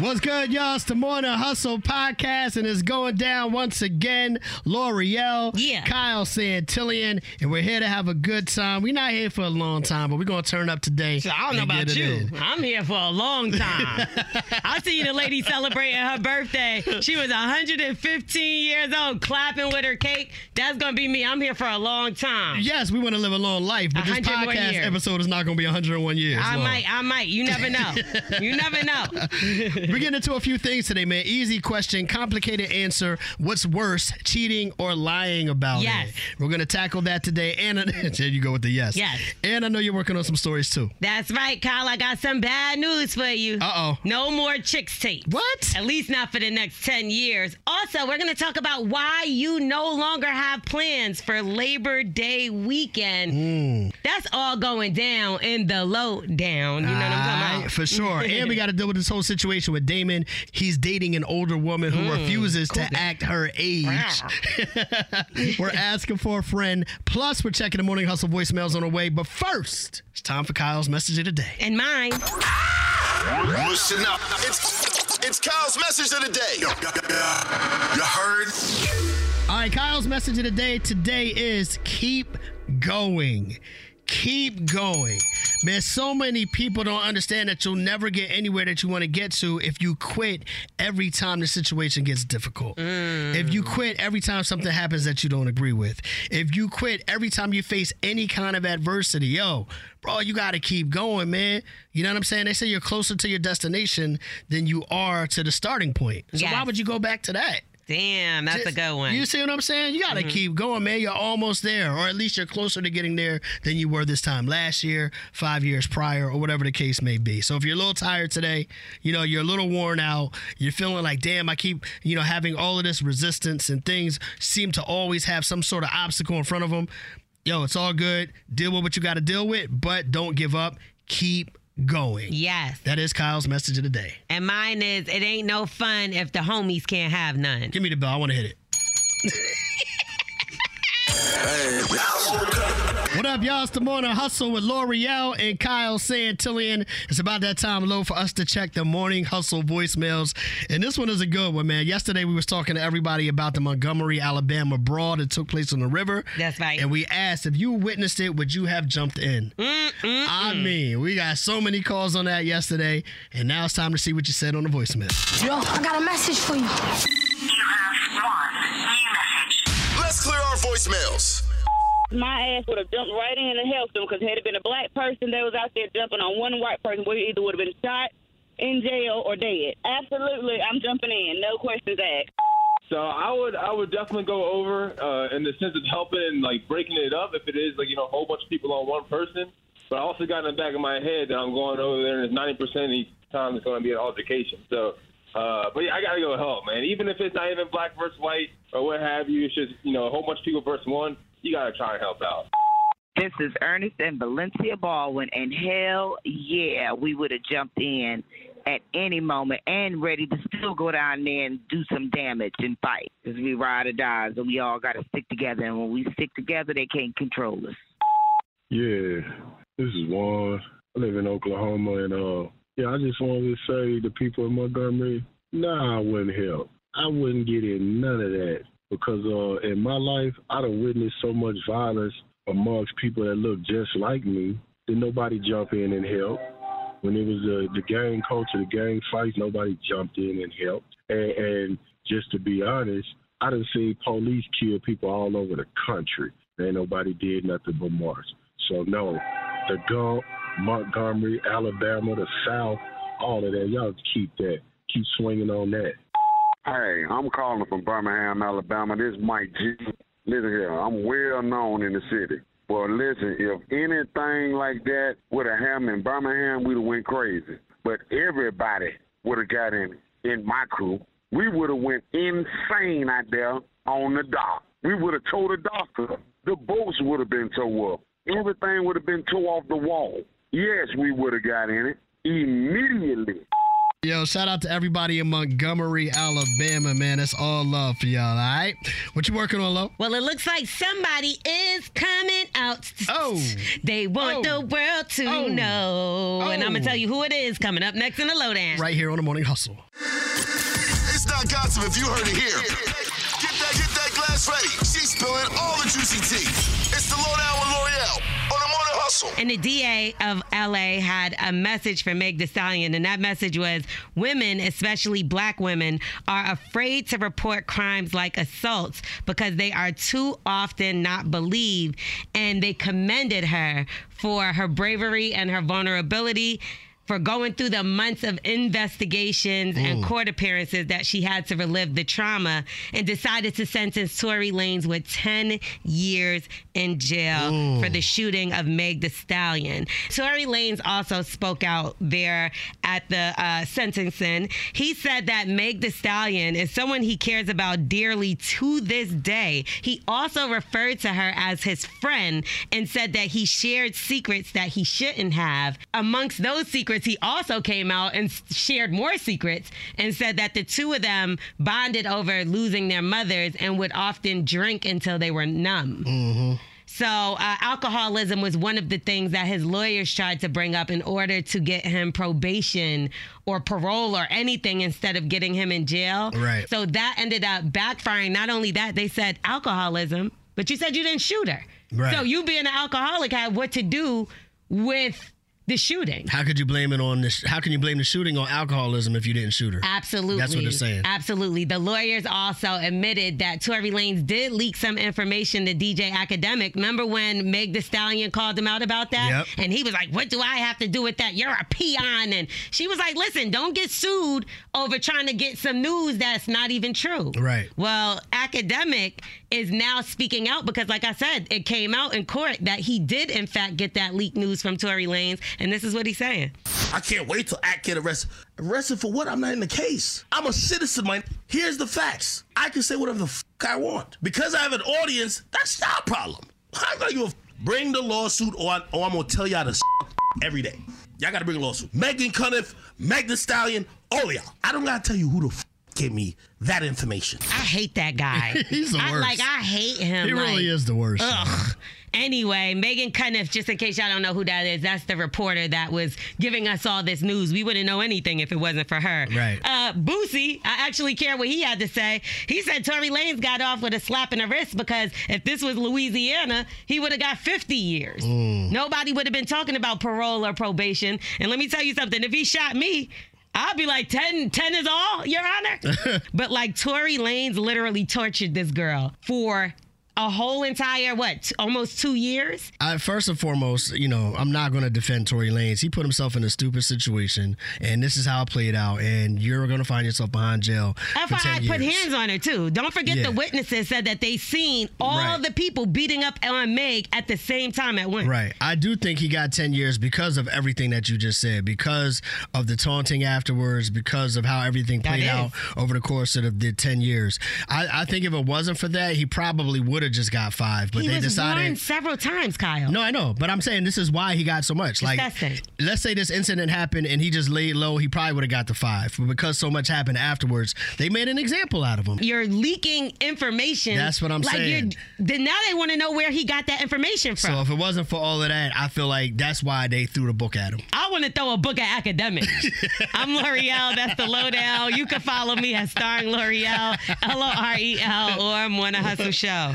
What's good, y'all? It's the Morning Hustle podcast, and it's going down once again. Lore'l, Yeah. Kyle Santillian, and we're here to have a good time. We're not here for a long time, but we're going to turn up today. So I don't know about you. in. I'm here for a long time. I seen a lady celebrating her birthday. She was 115 years old, clapping with her cake. That's gonna be me. I'm here for a long time. Yes, we want to live a long life, but this podcast years. episode is not going to be 101 years. I long. might, I might. You never know. you never know. We're getting into a few things today, man. Easy question, complicated answer. What's worse, cheating or lying about Yes. it? We're going to tackle that today. And there you go with the yes. Yes. And I know you're working on some stories too. That's right, Kyle. I got some bad news for you. Uh oh. No more Chixtape. What? At least not for the next 10 years. Also, we're going to talk about why you no longer have plans for Labor Day weekend. Hmm. That's all going down in the lowdown. You know what I'm talking about? For sure. and we got to deal with this whole situation with Damon. He's dating an older woman who hmm, refuses to act her age. we're asking for a friend. Plus, we're checking the morning hustle voicemails on the way. But first, it's time for Kyle's message of the day. And mine. Listen up. It's it's Kyle's message of the day. You heard? All right, Kyle's message of the day today is keep going. Keep going. Man, so many people don't understand that you'll never get anywhere that you want to get to if you quit every time the situation gets difficult. Mm. If you quit every time something happens that you don't agree with. If you quit every time you face any kind of adversity, yo, bro, you got to keep going, man. You know what I'm saying? They say you're closer to your destination than you are to the starting point. So why would you go back to that? Damn, that's a Just- good one. You see what I'm saying? You got to mm-hmm. keep going, man. You're almost there, or at least you're closer to getting there than you were this time last year, five years prior, or whatever the case may be. So if you're a little tired today, you know, you're a little worn out, you're feeling like, damn, I keep, you know, having all of this resistance and things seem to always have some sort of obstacle in front of them. Yo, it's all good. Deal with what you got to deal with, but don't give up. Keep going. yes. That is Kyle's message of the day. And mine is it ain't no fun if the homies can't have none. Give me the bell. I want to hit it. What up, y'all? It's the morning hustle with Lore'l and Kyle Santillian. It's about that time low for us to check the morning hustle voicemails. And this one is a good one, man. Yesterday we was talking to everybody about the Montgomery, Alabama brawl that took place on the river. That's right. And we asked if you witnessed it, would you have jumped in? I mean, we got so many calls on that yesterday, and now it's time to see what you said on the voicemail. Yo, I got a message for you. You have one new message. Let's clear our voicemails. My ass would have jumped right in and helped them because had it been a black person that was out there jumping on one white person, we either would have been shot, in jail, or dead. Absolutely, I'm jumping in. No questions asked. So I would I would definitely go over uh, in the sense of helping and like breaking it up if it is like you know a whole bunch of people on one person. But I also got in the back of my head that I'm going over there and it's ninety percent of the time it's going to be an altercation. So, uh, but yeah, I got to go help, man. Even if it's not even black versus white or what have you, it's just you know a whole bunch of people versus one. You got to try and help out. This is Ernest and Valencia Baldwin, and hell yeah, we would have jumped in at any moment and ready to still go down there and do some damage and fight. Because we ride or die, so we all got to stick together. And when we stick together, they can't control us. Yeah, this is Juan. I live in Oklahoma, and uh, yeah, I just wanted to say to people in Montgomery, nah, I wouldn't help. I wouldn't get in none of that because uh, in my life, I done witnessed so much violence amongst people that look just like me. Did nobody jump in and help? When it was uh, the gang culture, the gang fights, nobody jumped in and helped. And, and just to be honest, I done seen police kill people all over the country. Ain't nobody did nothing but march. So no, the Gulf, Montgomery, Alabama, the South, all of that. Y'all keep that. Keep swinging on that. Hey, I'm calling from Birmingham, Alabama. This is Mike G. Listen here, I'm well known in the city. Well, listen, if anything like that would have happened in Birmingham, we'd have went crazy. But everybody would have got in it, in my crew. We would have went insane out there on the dock. We would have towed the dock up. The boats would have been towed up. Everything would have been towed off the wall. Yes, we would have got in it immediately. Yo, shout out to everybody in Montgomery, Alabama, man. That's all love for y'all, all right? What you working on, Lo? Well, it looks like somebody is coming out. Oh. They want Oh. the world to Oh. know. And I'm going Oh. to tell you who it is coming up next in the lowdown. Right here on the Morning Hustle. It's not gossip if you heard it here. Get that, get that glass ready. She's spilling all the juicy tea. It's the lowdown hustle. And the DA of LA had a message for Meg Thee Stallion, and that message was women, especially black women, are afraid to report crimes like assaults because they are too often not believed. And they commended her for her bravery and her vulnerability. For going through the months of investigations and court appearances that she had to relive the trauma and decided to sentence Tory Lanez with 10 years in jail for the shooting of Meg Thee Stallion. Tory Lanez also spoke out there at the uh, sentencing. He said that Meg Thee Stallion is someone he cares about dearly to this day. He also referred to her as his friend and said that he shared secrets that he shouldn't have. Amongst those secrets, he also came out and shared more secrets and said that the two of them bonded over losing their mothers and would often drink until they were numb. So, uh, alcoholism was one of the things that his lawyers tried to bring up in order to get him probation or parole or anything instead of getting him in jail. Right. So, that ended up backfiring. Not only that, they said alcoholism, but you said you didn't shoot her. Right. So, you being an alcoholic had what to do with the shooting. How could you blame it on this? How can you blame the shooting on alcoholism if you didn't shoot her? Absolutely. That's what they're saying. Absolutely. The lawyers also admitted that Tory Lanez did leak some information to DJ Akademiks. Remember when Meg Thee Stallion called him out about that? Yep. And he was like, What do I have to do with that? You're a peon. And she was like, Listen, don't get sued over trying to get some news that's not even true. Right. Well, Akademiks is now speaking out because, like I said, it came out in court that he did, in fact, get that leaked news from Tory Lanez. And this is what he's saying. I can't wait till Act get arrested. Arrested for what? I'm not in the case. I'm a citizen, man. Here's the facts. I can say whatever the f- I want. Because I have an audience, that's not a problem. I'm gonna bring the lawsuit or, I, or I'm gonna tell y'all to s- every day. Y'all gotta bring a lawsuit. Meghan Cuniff, Meg Thee Stallion, all y'all. I don't gotta tell you who the f- gave me that information. I hate that guy. He's the I, worst. like I hate him. He really is the worst. Ugh. Anyway, Meghan Cuniff, just in case y'all don't know who that is, that's the reporter that was giving us all this news. We wouldn't know anything if it wasn't for her. Right. Uh, Boosie, I actually care what he had to say. He said Tory Lanez got off with a slap in the wrist because if this was Louisiana, he would have got 50 years. Nobody would have been talking about parole or probation. And let me tell you something, if he shot me, I'd be like 10, 10 is all, Your Honor. but like Tory Lanez literally tortured this girl for a whole entire what, almost two years? I, first and foremost, you know, I'm not going to defend Tory Lanez. He put himself in a stupid situation, and this is how it played out. And you're going to find yourself behind jail for 10 FYI, put hands on her too. Don't forget Yeah. the witnesses said that they seen all Right. the people beating up on Meg at the same time at once. Right. I do think he got 10 years because of everything that you just said, because of the taunting afterwards, because of how everything played out over the course of the, the 10 years. I, I think if it wasn't for that, he probably would have just got five. But he they decided. several times, Kyle. No, I know, but I'm saying this is why he got so much. Like, Disgusting. let's say this incident happened and he just laid low, he probably would have got the five. But because so much happened afterwards, they made an example out of him. You're leaking information. That's what I'm saying. like saying. You're, then now they want to know where he got that information from. So if it wasn't for all of that, I feel like that's why they threw the book at him. I want to throw a book at Akademiks. I'm Lore'l. That's the lowdown. You can follow me at starring Lore'l, L O R E L, or Morning Hustle Show.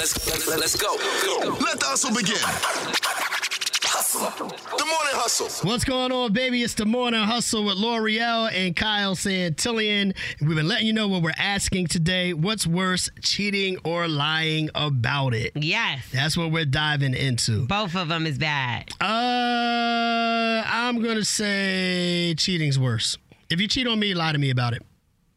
Let's, let, let's go. Let the hustle begin. Hustle. The morning hustle. What's going on, baby? It's the morning hustle with Lore'l and Kyle Santillian. We've been letting you know what we're asking today. What's worse, cheating or lying about it? Yes. That's what we're diving into. Both of them is bad. Uh, I'm gonna say cheating's worse. If you cheat on me, lie to me about it.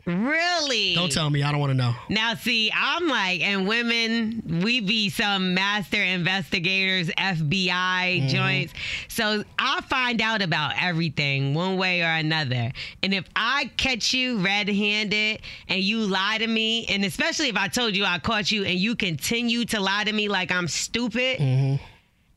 Really? Don't tell me. I don't want to know. Now, see, I'm like, and women, we be some master investigators, FBI Mm-hmm. joints. So I find out about everything one way or another. And if I catch you red handed and you lie to me, and especially if I told you I caught you and you continue to lie to me like I'm stupid. Mm-hmm.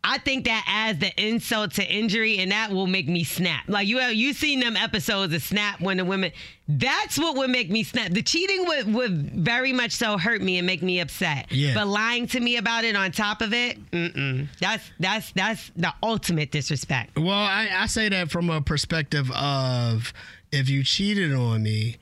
I think that adds the insult to injury, and that will make me snap. Like you, you seen them episodes of Snap when the women. That's what would make me snap. The cheating would would very much so hurt me and make me upset. Yeah. But lying to me about it on top of it, mm-mm. That's that's that's the ultimate disrespect. Well, I, I say that from a perspective of if you cheated on me,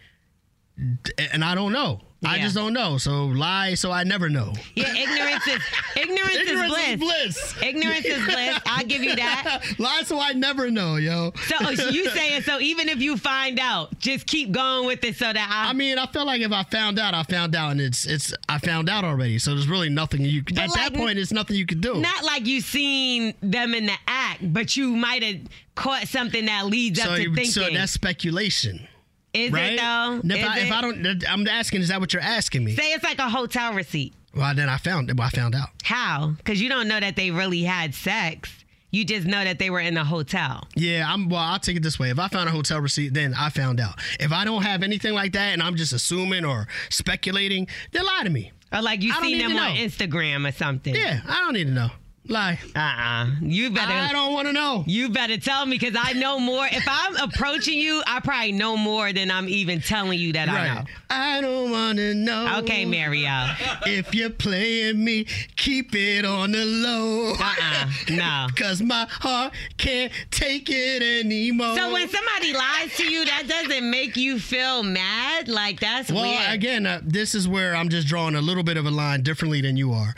and I don't know. I just don't know. So lie, so I never know. Yeah, ignorance is ignorance, Ignorance is is bliss. bliss. Ignorance is bliss. I'll give you that. lie, so I never know, yo. So oh, you saying so? Even if you find out, just keep going with it so that I. I mean, I feel like if I found out, I found out, and it's it's I found out already. So there's really nothing you at that point. It's nothing you could do. Not like you seen them in the act, but you might have caught something that leads so, up to you- thinking. so that's speculation, is right? it though? And If, Is I, if? I don't, I'm asking, is that what you're asking me? say it's like a hotel receipt. Well, then I found well, I found out. How? Because you don't know that they really had sex. You just know that they were in a hotel. Yeah, I'm. Well, I'll take it this way. If I found a hotel receipt, then I found out. If I don't have anything like that, and I'm just assuming or speculating, then lie to me. Or like you seen them on. Instagram or something. Yeah, I don't need to know. Lie. Uh-uh. You better. I don't want to know. You better tell me because I know more. If I'm approaching you, I probably know more than I'm even telling you that I know. I don't want to know. Okay, Mario. If you're playing me, keep it on the low. Uh-uh. No. Cause my heart can't take it anymore. So when somebody lies to you, that doesn't make you feel mad? Like that's well, weird. again, uh, this is where I'm just drawing a little bit of a line differently than you are.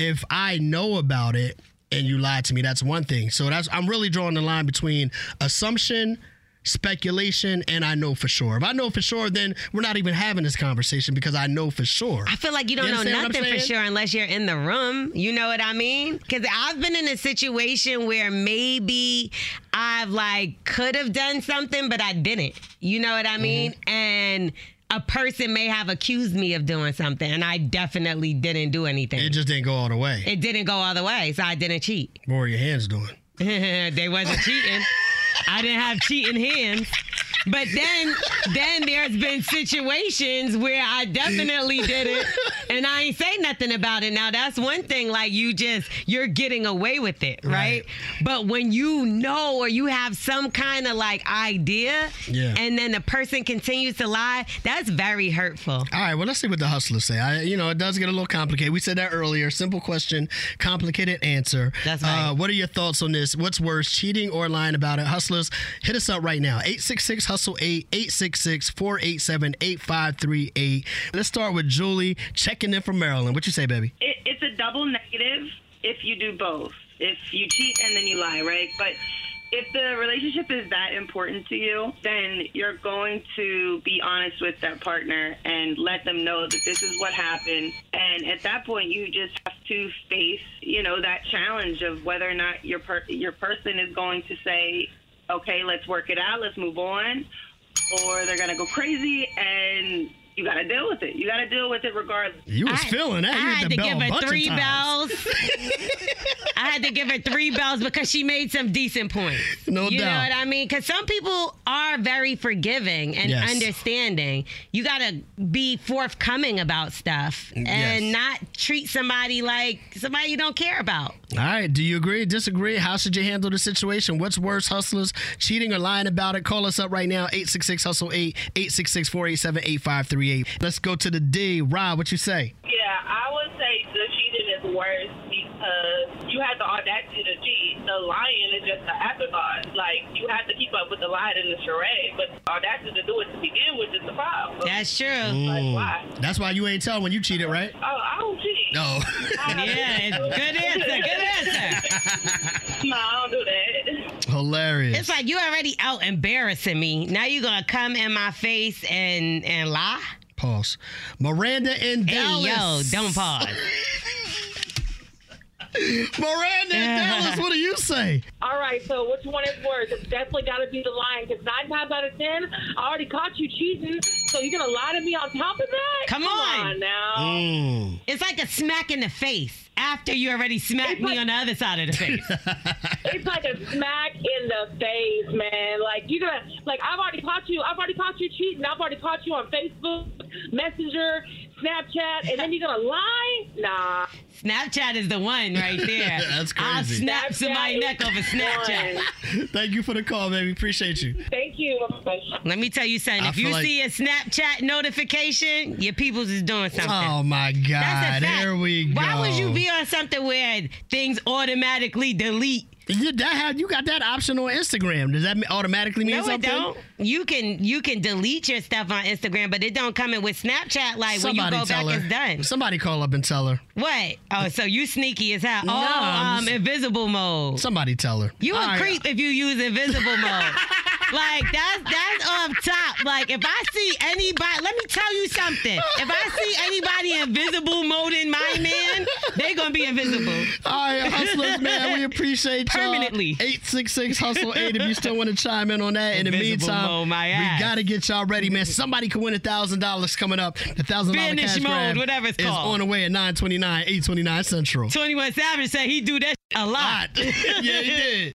If I know about it and you lied to me, that's one thing. So that's I'm really drawing the line between assumption, speculation, and I know for sure. If I know for sure, then we're not even having this conversation because I know for sure. I feel like you don't You know understand what I'm nothing for sure unless you're in the room. You know what I mean? Because I've been in a situation where maybe I've like could have done something, but I didn't. You know what I mean? Mm-hmm. And a person may have accused me of doing something, and I definitely didn't do anything. It just didn't go all the way. It didn't go all the way, so I didn't cheat. what were your hands doing? they wasn't cheating. I didn't have cheating hands. But then then there's been situations where I definitely did it and I ain't say nothing about it. Now that's one thing like you just you're getting away with it, right? Right. But when you know or you have some kind of like idea Yeah. and then the person continues to lie, that's very hurtful. All right, well, let's see what the hustlers say. I, you know, it does get a little complicated. We said that earlier. Simple question, complicated answer. That's right. Uh, what are your thoughts on this? What's worse, cheating or lying about it? Hustlers, hit us up right now. 866 Hustle 8, 866 487 8538. Let's start with Julie checking in from Maryland. What you say, baby? it, it's a double negative if you do both. If you cheat and then you lie, right? But if the relationship is that important to you, then you're going to be honest with that partner and let them know that this is what happened. And at that point, you just have to face, you know, that challenge of whether or not your per- your person is going to say, "Okay, let's work it out, let's move on," or they're gonna go crazy and. You gotta deal with it. You gotta deal with it regardless. You was feeling that. I You hit had to give her three bells. I I had to give her three bells because she made some decent points. No you doubt. know what I mean? Because some people are very forgiving and Yes. understanding. You got to be forthcoming about stuff mm, and Yes. not treat somebody like somebody you don't care about. All right. Do you agree? Disagree? How should you handle the situation? What's worse, hustlers cheating or lying about it? Call us up right now, 866 Hustle 8, 866 487 8538. Let's go to the D. Rob, what you say? Yeah, I would say the cheating is worse because you have the audacity to cheat. The lying is just an afterthought. Like you have to keep up with the lie and the charade, but the audacity to do it to begin with is the problem. That's true. Mm. why? That's why you ain't tell when you cheated, right? Oh, I don't cheat. No. yeah, good answer. Good answer. no, I don't do that. Hilarious. It's like you already out embarrassing me. Now you're gonna come in my face and and lie? Pause. Miranda in Hey Dallas. yo, don't pause. Miranda in Dallas, what do you say? All right, so which one is worse? It's definitely got to be the lying because nine times out of ten, I already caught you cheating. So you're gonna lie to me on top of that? Come on. now. Mm. It's like a smack in the face after you already smacked me on the other side of the face. It's like a smack in the face, man. Like you're gonna, like I've already caught you. I've already caught you cheating. I've already caught you on Facebook, Messenger, Snapchat, and then you're gonna lie? Nah. Snapchat is the one right there. That's crazy. I'll crazy. snap somebody's neck over Snapchat. Thank you for the call, baby. Appreciate you. Thank you. Let me tell you something. I If you like- see a Snapchat notification, your people's is doing something. Oh my That's a God. fact. Here we go. Why would you be on something where things automatically delete? You, that have, you got that option on Instagram. Does that automatically mean no, something? it don't. You can you can delete your stuff on Instagram, but it don't come in with Snapchat. Like when you Somebody go back, her. it's done. Somebody call up and tell her. What? Oh, so you sneaky as hell. No, oh, um, just- invisible mode. Somebody tell her. You a All right. creep if you use invisible mode. like that's that's off top. Like if I see anybody, let me tell you something. If I see anybody invisible mode in my man, they gonna be invisible. All right, hustlers, man, we appreciate y'all. Permanently. 866 Hustle 8 if you still want to chime in on that. In the meantime, we got to get y'all ready, man. Somebody could win a $1,000 coming up. The $1,000 Vanish cash mode, grab whatever it's is called. on the way at 929, 829 Central. 21 Savage said he do that a lot. yeah, he did.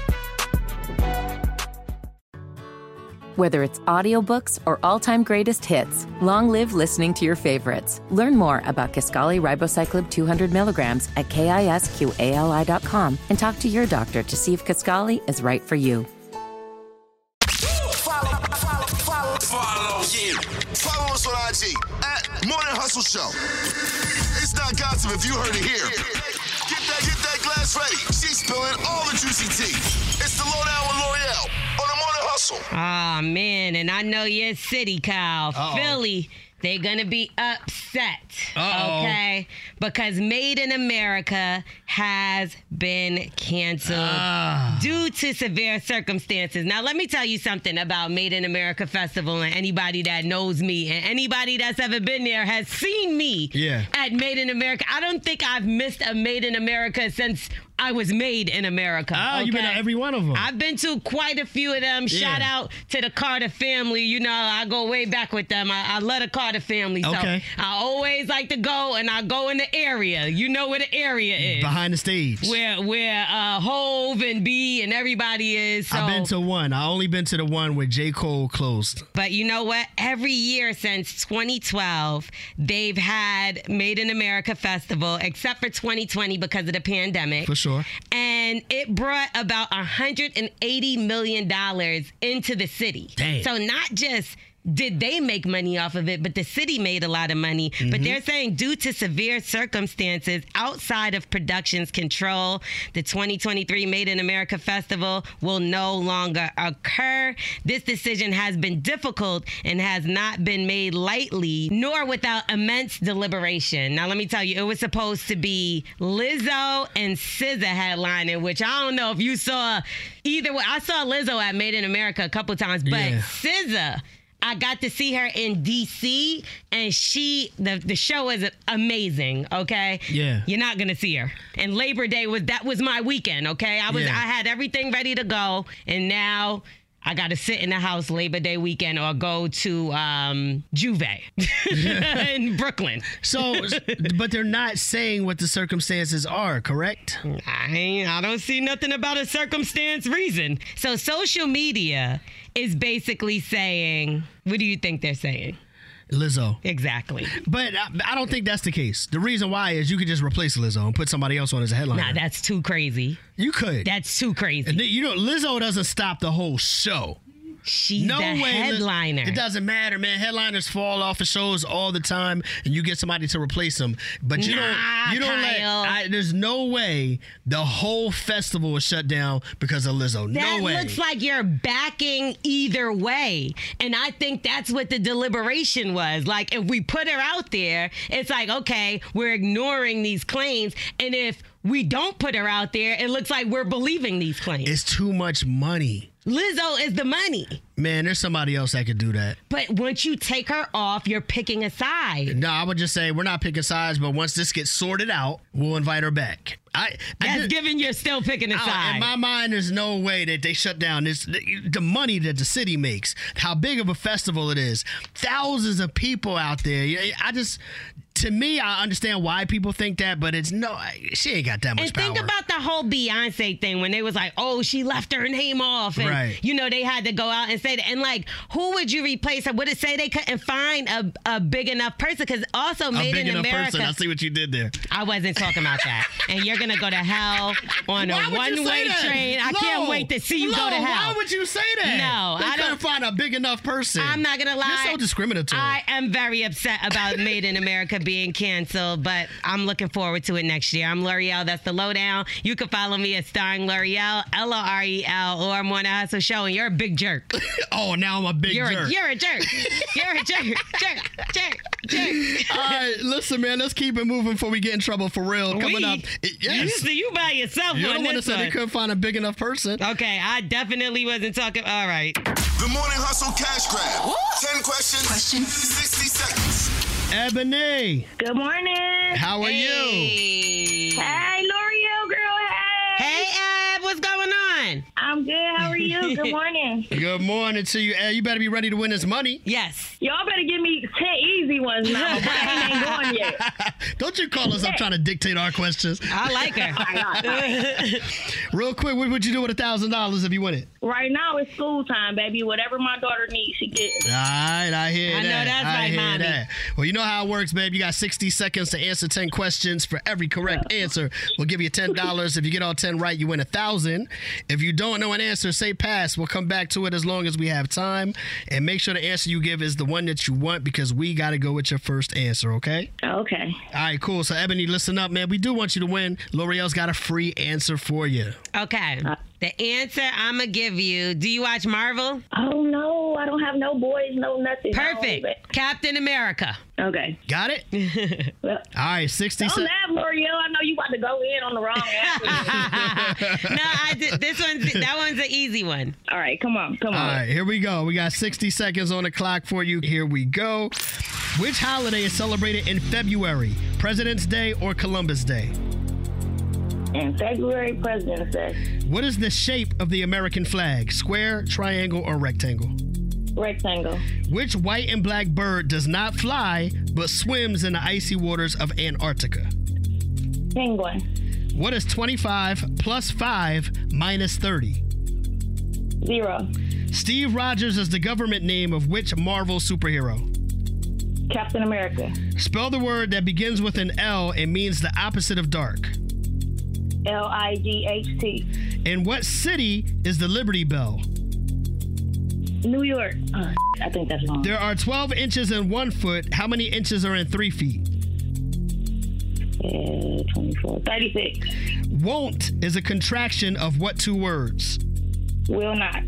Whether it's audiobooks or all-time greatest hits, long live listening to your favorites. Learn more about Kisqali Ribociclib 200 milligrams at kisqali.com and talk to your doctor to see if Kisqali is right for you. Follow, follow, follow, follow, yeah. Follow us on IG at Morning Hustle Show. It's not gossip if you heard it here. Get that, get that glass ready. She's spilling all the juicy tea. It's the lowdown with Lore'l on the Hustle. Oh man, and I know your city, Kyle, Uh-oh. Philly. They're gonna be upset, Uh-oh. okay? Because Made in America has been canceled Ah. due to severe circumstances. Now, let me tell you something about Made in America Festival, and anybody that knows me and anybody that's ever been there has seen me Yeah. at Made in America. I don't think I've missed a Made in America since I was made in America. Ah, you've been to every one of them. I've been to quite a few of them. Shout out to the Carter family. You know, I go way back with them. I, I love the Carter family. So Okay. I always like to go and I go in the area. You know where the area is. Behind the stage. Where where uh Hov and B and everybody is. So I've been to one. I only been to the one where J. Cole closed. but you know what? Every year since 2012, they've had Made in America Festival, except for 2020 because of the pandemic. For sure. And it brought about $180 million into the city. Damn. So not just did they make money off of it, but the city made a lot of money. But Mhm. they're saying due to severe circumstances outside of production's control, the 2023 Made in America Festival will no longer occur. This decision has been difficult and has not been made lightly, nor without immense deliberation. Now, let me tell you, it was supposed to be Lizzo and SZA headlining, which I don't know if you saw either way. I saw Lizzo at Made in America a couple times, but Yeah. SZA. I got to see her in DC, and she the the show is amazing. Okay, Yeah. you're not gonna see her. And Labor Day was that was my weekend. Okay, I was Yeah. I had everything ready to go, and now. I got to sit in the house Labor Day weekend or go to um, J'ouvert in Brooklyn. So, but they're not saying what the circumstances are, correct? I I don't see nothing about a circumstance reason. So social media is basically saying, what do you think they're saying? Lizzo. Exactly. But I, I don't think that's the case. The reason why is you could just replace Lizzo and put somebody else on as a headliner. Nah, that's too crazy. You could. That's too crazy. You know, Lizzo doesn't stop the whole show. She's no the way, headliner. It doesn't matter, man. Headliners fall off of shows all the time, and you get somebody to replace them. But you Nah, don't. You don't let. I, there's no way the whole festival is shut down because of Lizzo. That no way. looks like you're backing either way. And I think that's what the deliberation was. Like, if we put her out there, it's like, okay, we're ignoring these claims. And if we don't put her out there, it looks like we're believing these claims. it's too much money, Lizzo is the money. Man. There's somebody else that could do that. But once you take her off, you're picking a side. No, I would just say we're not picking sides, but once this gets sorted out, we'll invite her back. I, I That's just- given you're still picking a Oh, side. In my mind, there's no way that they shut down this. The money that the city makes, how big of a festival it is, thousands of people out there. I just, to me, I understand why people think that, but it's no, she ain't got that much and power. think about the whole Beyonce thing when they was like, "Oh, she left her name off," and Right. you know they had to go out and say And like, who would you replace her? Would it say they couldn't find a, a big enough person? Because also a made big in enough America. person. I see what you did there. I wasn't talking about that. and you're gonna go to hell on Why a say one-way train. I can't wait to see you go to hell. Why would you say that? No, they I couldn't don't- find a big enough person. I'm not gonna lie. You're so discriminatory. I am very upset about Made in America being canceled, but I'm looking forward to it next year. I'm Lore'l. That's the lowdown. You can follow me at starring Lore'l, L O R E L, or Morning Hustle Show, and you're a big jerk. oh, now I'm a big you're jerk. A, you're a jerk. You're a jerk. Jerk. Jerk. Jerk. All right, listen, man. Let's keep it moving before we get in trouble for real. Coming We- up, it- yes. You, you by yourself You're the on one that this said they couldn't find a big enough person. Okay, I definitely wasn't talking. All right. The Morning Hustle Cash Grab. What? 10 questions, Question. 60 seconds. Ebony, Good morning. how are you? Hey. Hey, Lore'l girl. Hey. Hey, Eb, what's going on? I'm good. How are you? Good morning. Good morning to you. Ed, you better be ready to win this money. Yes. Y'all better give me 10 easy ones now. My brain ain't going yet. Don't you call us up trying to dictate our questions. I like her. Real quick, what would you do with a thousand dollars if you win it? Right now it's school time, baby. Whatever my daughter needs, she gets. All right, I hear I know that. that's I right, hear mommy. that. Well, you know how it works, babe. You got 60 seconds to answer 10 questions. For every correct answer, we'll give you $10. if you get all 10 right, you win a thousand. If you don't know an answer, say pass. We'll come back to it as long as we have time. And make sure the answer you give is the one that you want because we got to go with your first answer, okay? Okay. All right, cool. So, Ebony, listen up, man. We do want you to win. Lore'l's got a free answer for you. Okay. Uh, the answer I'm gonna give you. Do you watch Marvel? Oh no, I don't have no boys, no nothing. Perfect. Captain America. Okay. Got it? Well, All right, 60 don't seconds. laugh, Lore'l. I know you about to go in on the wrong answer. no, I did. This one's that one's an easy one. All right, come on, come All on. right, here we go. We got 60 seconds on the clock for you. Here we go. Which holiday is celebrated in February? President's Day or Columbus Day? In February, President's Day, What is the shape of the American flag? Square, triangle, or rectangle? Rectangle, Which white and black bird does not fly but swims in the icy waters of Antarctica? penguin, What is 25 plus 5 minus 30? zero, Steve Rogers is the government name of which Marvel superhero? Captain America, Spell the word that begins with an L and means the opposite of dark. L I G H T, In what city is the Liberty Bell? New York. Uh, I think that's wrong. There are 12 inches in one foot. How many inches are in three feet? Uh, 24. 36. Won't is a contraction of what two words? Will not.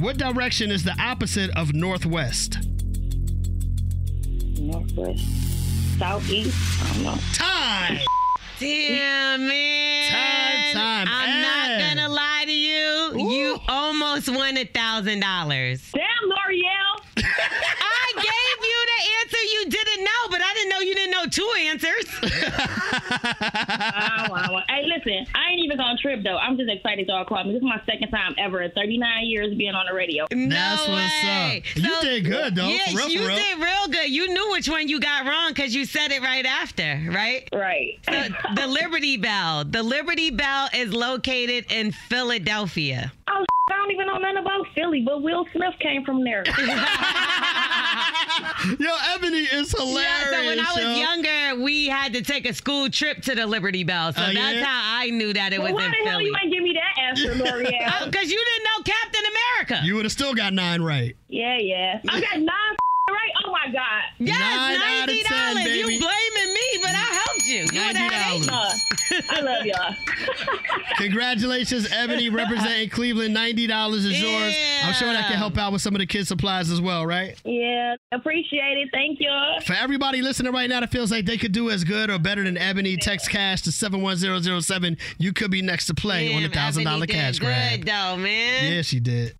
What direction is the opposite of northwest? Northwest. Southeast. I don't know. Time. Damn, man. Time, time. I'm And- gonna lie to you. Almost won a thousand dollars. Damn, Lore'l. I gave answer you didn't know, but I didn't know you didn't know two answers. Wow, wow, wow. Hey, listen, I ain't even gonna trip though. I'm just excited y'all called me. This is my second time ever in 39 years being on the radio. That's what's way. up. You did good, though. Yes, For real, you for real. did real good. You knew which one you got wrong because you said it right after, right? Right. So, the Liberty Bell. The Liberty Bell is located in Philadelphia. Oh, I don't even know nothing about Philly, but Will Smith came from there. Yo, Ebony is hilarious. Yeah, so when I was yo. younger, we had to take a school trip to the Liberty Bell. So Oh, that's yeah? how I knew that it well, was why in the hell you ain't give me that answer, Lore'l? Because you didn't know Captain America. You would have still got nine right. yeah, yeah. I got nine right. Oh my God. Yes, Nine out of ninety 10, dollars. You baby. blaming me, but I helped you. You would have $90. Uh, I love y'all. Congratulations, Ebony, representing Cleveland. Ninety dollars is yours. I'm sure that can help out with some of the kids' supplies as well, right? Yeah, appreciate it. Thank you. For everybody listening right now that feels like they could do as good or better than Ebony, text cash to 71007. You could be next to play on the thousand dollar Ebony did cash grab. Good though, man. Yeah, she did.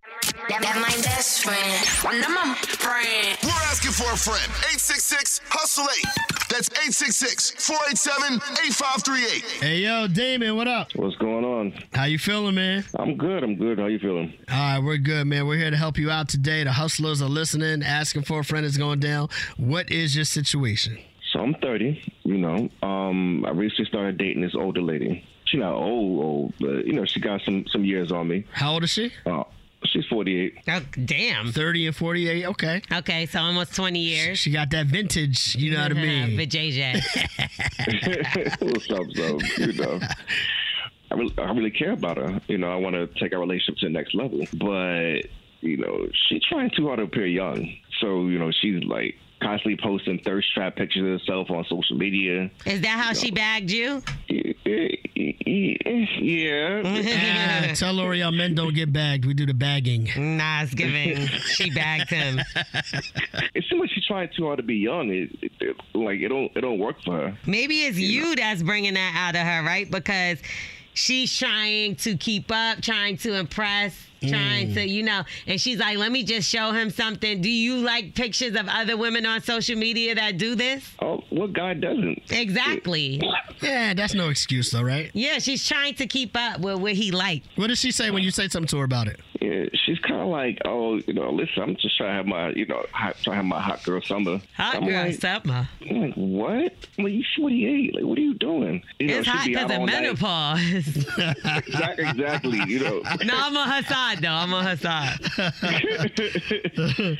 That my best friend. One of my friend. We're asking for a friend. 866 Hustle 8. That's 866 487 8538. Hey yo, Damon, what up? What's going on? How you feeling, man? I'm good. I'm good. How you feeling? All right, we're good, man. We're here to help you out today. The hustlers are listening, asking for a friend is going down. What is your situation? So I'm 30. You know, um, I recently started dating this older lady. She's not old, old, but you know, she got some some years on me. How old is she? Uh, she's 48. Oh, damn. 30 and 48. Okay. Okay, so almost 20 years. She got that vintage, you know what I uh-huh, mean? But JJ. What's up, so you know. I really, I really care about her. You know, I want to take our relationship to the next level. But, you know, she's trying too hard to appear young. So, you know, she's like constantly posting thirst trap pictures of herself on social media. Is that how she bagged you? Yeah. Ah, tell Lore'l men don't get bagged. We do the bagging. Nah, it's giving. she bagged him. It seems like she's trying too hard to be young. It, it, it- like it don't it don't work for her. Maybe it's you that's bringing that out of her, right? Because she's trying to keep up, trying to impress, trying Mm. to, you know, and she's like, let me just show him something. Do you like pictures of other women on social media that do this? Oh, what guy doesn't? Exactly. Yeah, that's no excuse though, right? Yeah, she's trying to keep up with what he liked. What does she say when you say something to her about it? Yeah, she's kind of like, oh, you know, listen, I'm just trying to have my, you know, hot, trying to have my hot girl summer. Hot I'm girl like, summer. I'm like, what? I'm like, you 48? Like, what are you doing? You it's she'd hot because out of menopause. Exactly, exactly. You know. no, I'm on her side though. I'm on her side.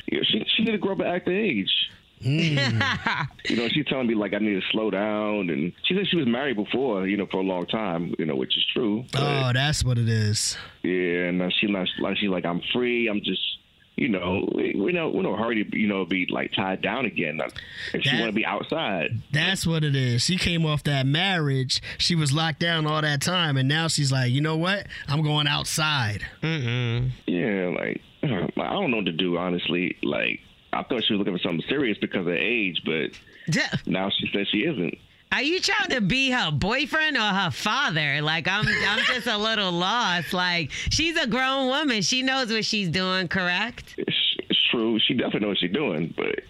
yeah, she she need to grow up at act the age. Mm. You know, she's telling me like I need to slow down, and she said she was married before, you know, for a long time, you know, which is true. Oh, that's what it is. Yeah, and now she like like she's like I'm free. I'm just you know we, we know we no hurry to you know be like tied down again. If she want to be outside, That's what it is. She came off that marriage. She was locked down all that time, and now she's like, you know what? I'm going outside. Mm-mm. yeah, like I don't know what to do honestly. Like I thought she was looking for something serious because of age, but now she says she isn't. Are you trying to be her boyfriend or her father? Like I'm I'm just a little lost. Like she's a grown woman. She knows what she's doing, correct? It's, it's true. She definitely knows what she's doing, but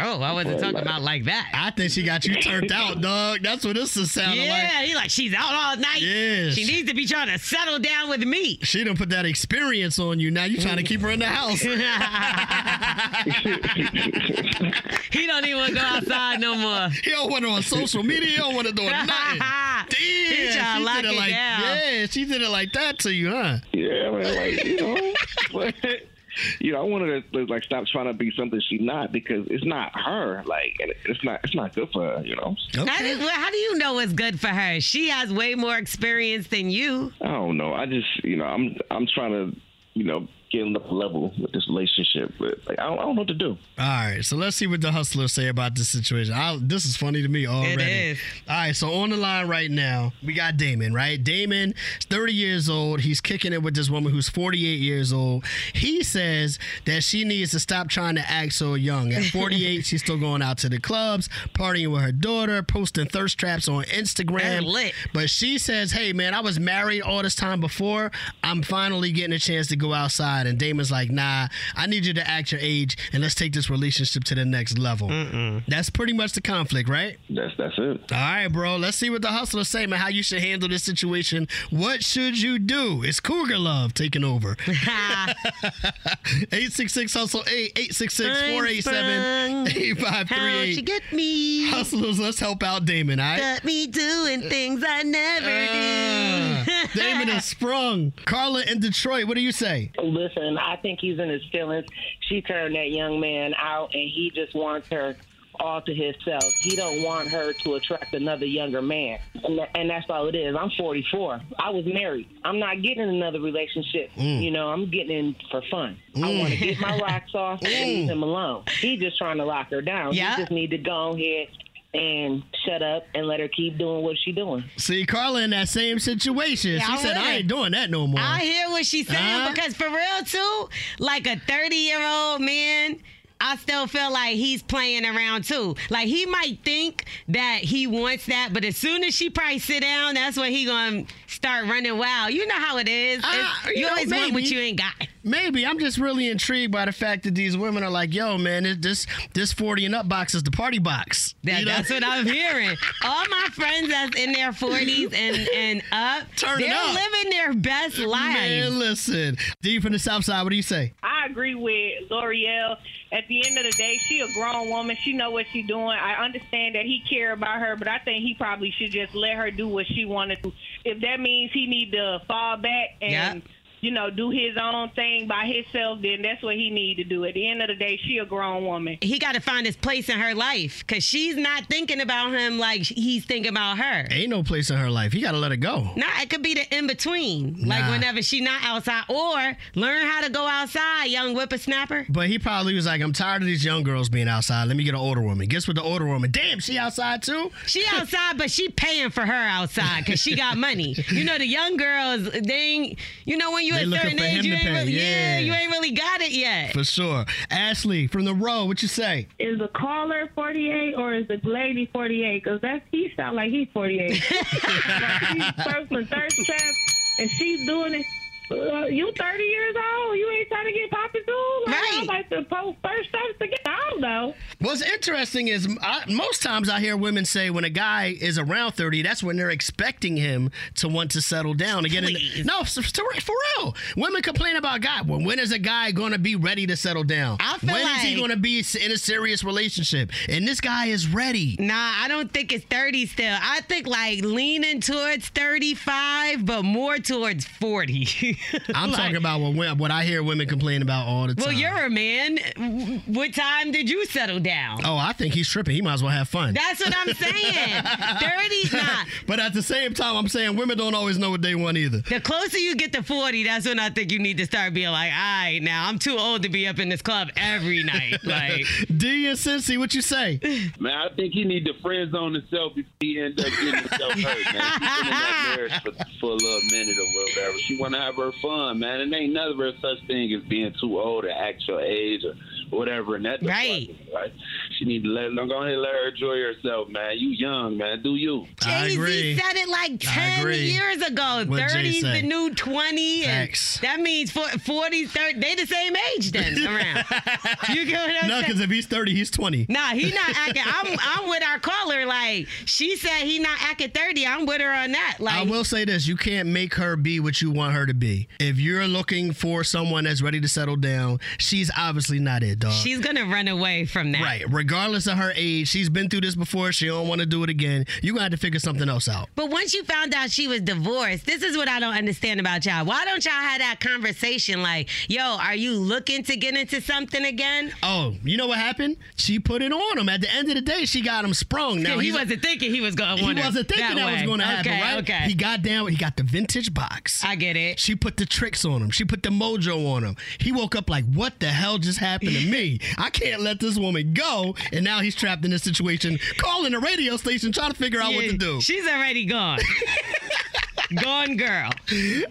Oh, I wasn't Well, talking like- about like that. I think she got you turned out, dog. That's what this is sounding yeah, like. he like she's out all night. Yeah. She needs to be trying to settle down with me. She done put that experience on you. Now you trying to keep her in the house. he don't even want to go outside no more. He don't want her on social media. He don't want to do nothing. Damn. He trying to she lock did it it like, down. Yeah, she did it like that to you, huh? yeah, man, like you know, but you know, I wanted to like stop trying to be something she's not because it's not her. Like, and it's not it's not good for her. You know. How, do, well, how do you know it's good for her? She has way more experience than you. I don't know. I just, you know, I'm I'm trying to, you know, getting up a level with this relationship. But like, I don't, I don't know what to do. All right, so let's see what the hustlers say about this situation. I, this is funny to me already. is. All right, so on the line right now, we got Damon, right? Damon 30 years old. He's kicking it with this woman who's 48 years old. He says that she needs to stop trying to act so young. At 48, she's still going out to the clubs, partying with her daughter, posting thirst traps on Instagram. That's lit. But she says, hey, man, I was married all this time before. I'm finally getting a chance to go outside. And Damon's like, nah, I need you to act your age and let's take this relationship to the next level. That's pretty much the conflict, right? That's that's it. All right, bro. Let's see what the hustlers say, man, how you should handle this situation. What should you do? It's Cougar Love taking over. 866 Hustle 8 866 487 8538. you get me? Hustlers, let's help out Damon, all right? Got me doing things I never Uh, do. Damon is sprung. Carla in Detroit, what do you say? Listen, I think he's in his feelings. She turned that young man out, and he just wants her all to himself. He don't want her to attract another younger man, and, tha- and that's all it is. I'm 44. I was married. I'm not getting another relationship. Mm. You know, I'm getting in for fun. I want to get my rocks off and leave him alone. He just trying to lock her down. Yeah. He just need to go ahead and shut up and let her keep doing what she doing. See, Carla in that same situation. Yeah, she I'm said, I ain't doing that no more. I hear what she's saying Huh? because for real too, like a 30 year old man. I still feel like he's playing around too. Like he might think that he wants that, but as soon as she probably sit down, that's when he gonna start running wild. You know how it is. It's- Ah, you, you know, always want what you ain't got. Maybe I'm just really intrigued by the fact that these women are like, "Yo, man, this this 40 and up box is the party box." That, You know? That's what I'm hearing. All my friends that's in their 40s and, and up, Turn it they're up. living their best lives. Man, listen, D from the South Side. What do you say? I agree with Lore'l. At the end of the day, she a grown woman. She know what she doing. I understand that he care about her, but I think he probably should just let her do what she wanted to. If that means he need to fall back and Yeah. You know do his own thing by himself, then that's what he need to do. At the end of the day, she a grown woman. he got to find his place in her life because she's not thinking about him like he's thinking about her. Ain't no place in her life. He got to let it go. Nah, it could be the in between, like Nah. whenever she not outside, or learn how to go outside, young whippersnapper. But he probably was like, "I'm tired of these young girls being outside. Let me get an older woman." Guess what? The older woman. Damn, she outside too. She outside, but she paying for her outside because she got money. You know, the young girls, they ain't, you know, when you They a looking certain for him age, you to ain't pay, really, yeah. you ain't really got it yet. For sure. Ashley from the row. What you say? Is the caller 48 or is the lady 48? Because that's he sound like he's 48. like he's circling thirst traps and she's doing it. Uh, you 30 years old? You ain't trying to get popping too? Like, I Right. like to post thirst traps to get. I don't know. What's interesting is I, most times I hear women say when a guy is around 30, that's when they're expecting him to want to settle down Again. No, for, for real. Women complain about God. Well, when is a guy going to be ready to settle down? I feel When is he going to be in a serious relationship? And this guy is ready. Nah, I don't think it's 30 still. I think like leaning towards 35, but more towards 40. I'm Like, talking about what, what I hear women complain about all the time. Well, you're a man. What time did you settle down? Oh, I think he's tripping. He might as well have fun. That's what I'm saying. 30's not. but at the same time, I'm saying women don't always know what they want either. The closer you get to 40, that's when I think you need to start being like, all right, now I'm too old to be up in this club every night. Like, D and Cincy, what you say? Man, I think he need to friend zone himself if he end up getting himself hurt, man. She's been in that marriage for, for a little minute or whatever. She want to have her fun, man. And ain't never such thing as being too old to act your age or whatever. And that Right. right. She need to let go ahead and let her enjoy herself, man. You young, man. Do you? Jay Z said it like 10 years ago. What'd 30's the new 20. And that means 40, 30. They the same age then around. you get what I'm No, because if he's 30, he's 20. Nah, he not acting. I'm I'm with our caller. Like she said, he not acting thirty. I'm with her on that. Like I will say this: you can't make her be what you want her to be. If you're looking for someone that's ready to settle down, she's obviously not it, dog. she's gonna run away from that. right, regardless of her age, she's been through this before. She don't want to do it again. You gonna have to figure something else out. But once you found out she was divorced, this is what I don't understand about y'all. Why don't y'all have that conversation like, yo, are you looking to get into something again? Oh, you know what happened? She put it on him. At the end of the day, she got him sprung. Now he wasn't thinking he was going to He wasn't thinking that, was going to happen, okay, right? Okay. He got down. He got the vintage box. I get it. She put the tricks on him. She put the mojo on him. He woke up like, "What the hell just happened to me? I can't let this woman go." And now he's trapped in this situation, calling a radio station, trying to figure out what to do. She's already gone. gone girl.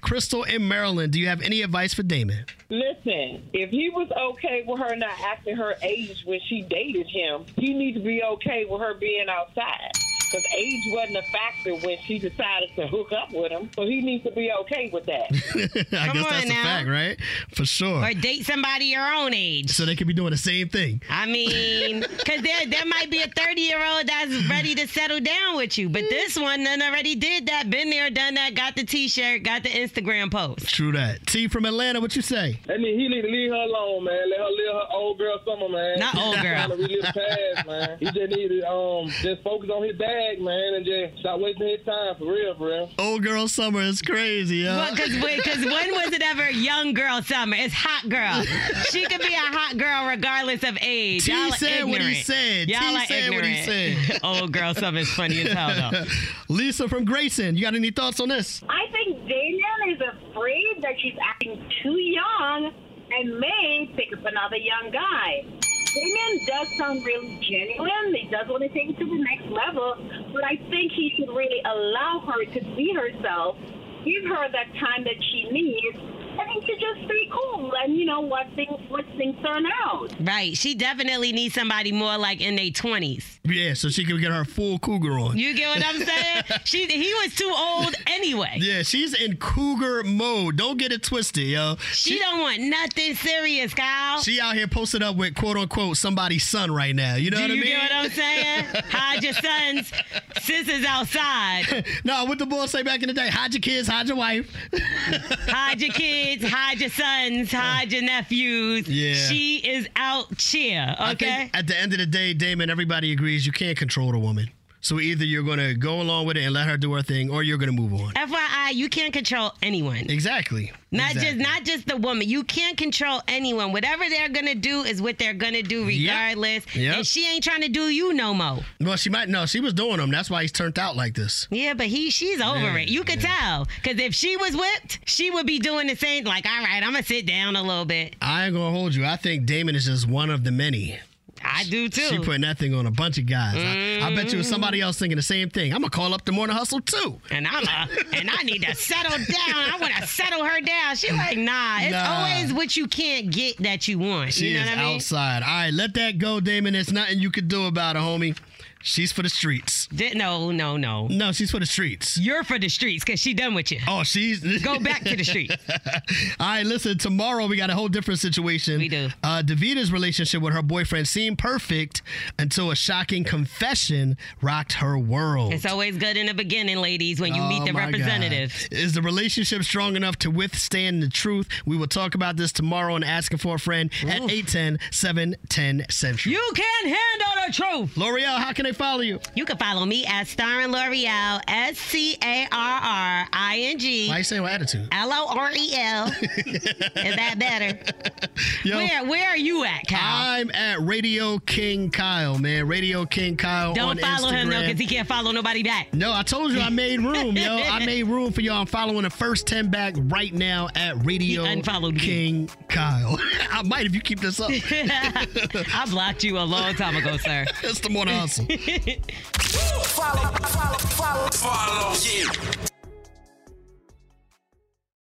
Crystal in Maryland, do you have any advice for Damon? Listen, if he was okay with her not acting her age when she dated him, he needs to be okay with her being outside. Because age wasn't a factor when she decided to hook up with him. So he needs to be okay with that. I Come guess on that's now. a fact, right? For sure. Or date somebody your own age. So they could be doing the same thing. I mean, because there, there might be a 30 year old that's ready to settle down with you. But this one done already did that, been there, done that, got the t shirt, got the Instagram post. True that. T from Atlanta, what you say? I mean, he need to leave her alone, man. Let her live her old girl summer, man. Not old girl. Trying to relive the past, man. He just need to um just focus on his bag, man, and just stop wasting his time for real, for real. Old girl summer is crazy, yo. Well, because when was it ever young girl summer? It's hot girl. She could be a hot girl regardless of age. T Y'all are said what he ignorant. said. Y'all are said what he ignorant. said. Old girl summer is funny as hell though. Lisa from Grayson, you got any thoughts on this? I think Damien is afraid that she's acting too young and may pick up another young guy. Damien does sound really genuine. He does want to take it to the next level, but I think he should really allow her to be herself, give her that time that she needs, and then to just stay cool and you know what things what things turn out. Right. She definitely needs somebody more like in their twenties. Yeah, so she can get her full cougar on. You get what I'm saying? she he was too old anyway. Yeah, she's in cougar mode. Don't get it twisted, yo. She, don't want nothing serious, Kyle. She out here posted up with quote unquote somebody's son right now. You know Do what you I mean? You get what I'm saying? Hide your sons. Sis is outside. no, what the boy say back in the day? Hide your kids, hide your wife. Hide your kids, hide your sons, hide your nephews. Yeah. She is out here, I okay? at the end of the day, Damon, everybody agrees you can't control the woman. So either you're gonna go along with it and let her do her thing, or you're gonna move on. FYI, you can't control anyone. Exactly. Not Exactly. just not just the woman. You can't control anyone. Whatever they're gonna do is what they're gonna do regardless. Yep. And she ain't trying to do you no more. Well, she might no, she was doing them. That's why he's turned out like this. Yeah, but he she's over Yeah, it. You could tell. Cause if she was whipped, she would be doing the same, like, all right, I'm gonna sit down a little bit. I ain't gonna hold you. I think Damon is just one of the many. I do too. She putting that thing on a bunch of guys. I, I bet you it was somebody else thinking the same thing. I'm gonna call up the morning hustle too. And I'm a, and I need to settle down. I want to settle her down. She like, nah. It's Nah. always what you can't get that you want. She you know is what I mean? outside. All right, let that go, Damon. There's nothing you can do about it, homie. She's for the streets. Di- no, no, no. No, she's for the streets. You're for the streets because she done with you. Oh, she's Go back to the streets. All right, listen. Tomorrow we got a whole different situation. We do. Uh, Davita's relationship with her boyfriend seemed perfect until a shocking confession rocked her world. It's always good in the beginning, ladies, when you meet Oh, the my God. representative. Is the relationship strong enough to withstand the truth? We will talk about this tomorrow on Asking for a Friend at 810 710 Central. You can't handle the truth. Lore'l, how can they follow you? You can follow me at Starring Lore'l, S C A R R I N G. Why you saying with attitude? L O R E L. Is that better? Yo. Where Where are you at, Kyle? I'm at Radio King Kyle, man. Radio King Kyle on Don't follow him though, Instagram. because he can't follow nobody back. No, I told you I made room, yo. I made room for y'all. I'm following the first 10 back right now at Radio He unfollowed me. King Kyle. I might if you keep this up. I blocked you a long time ago, sir. it's the morning hustle. Follow, follow, follow, follow, yeah.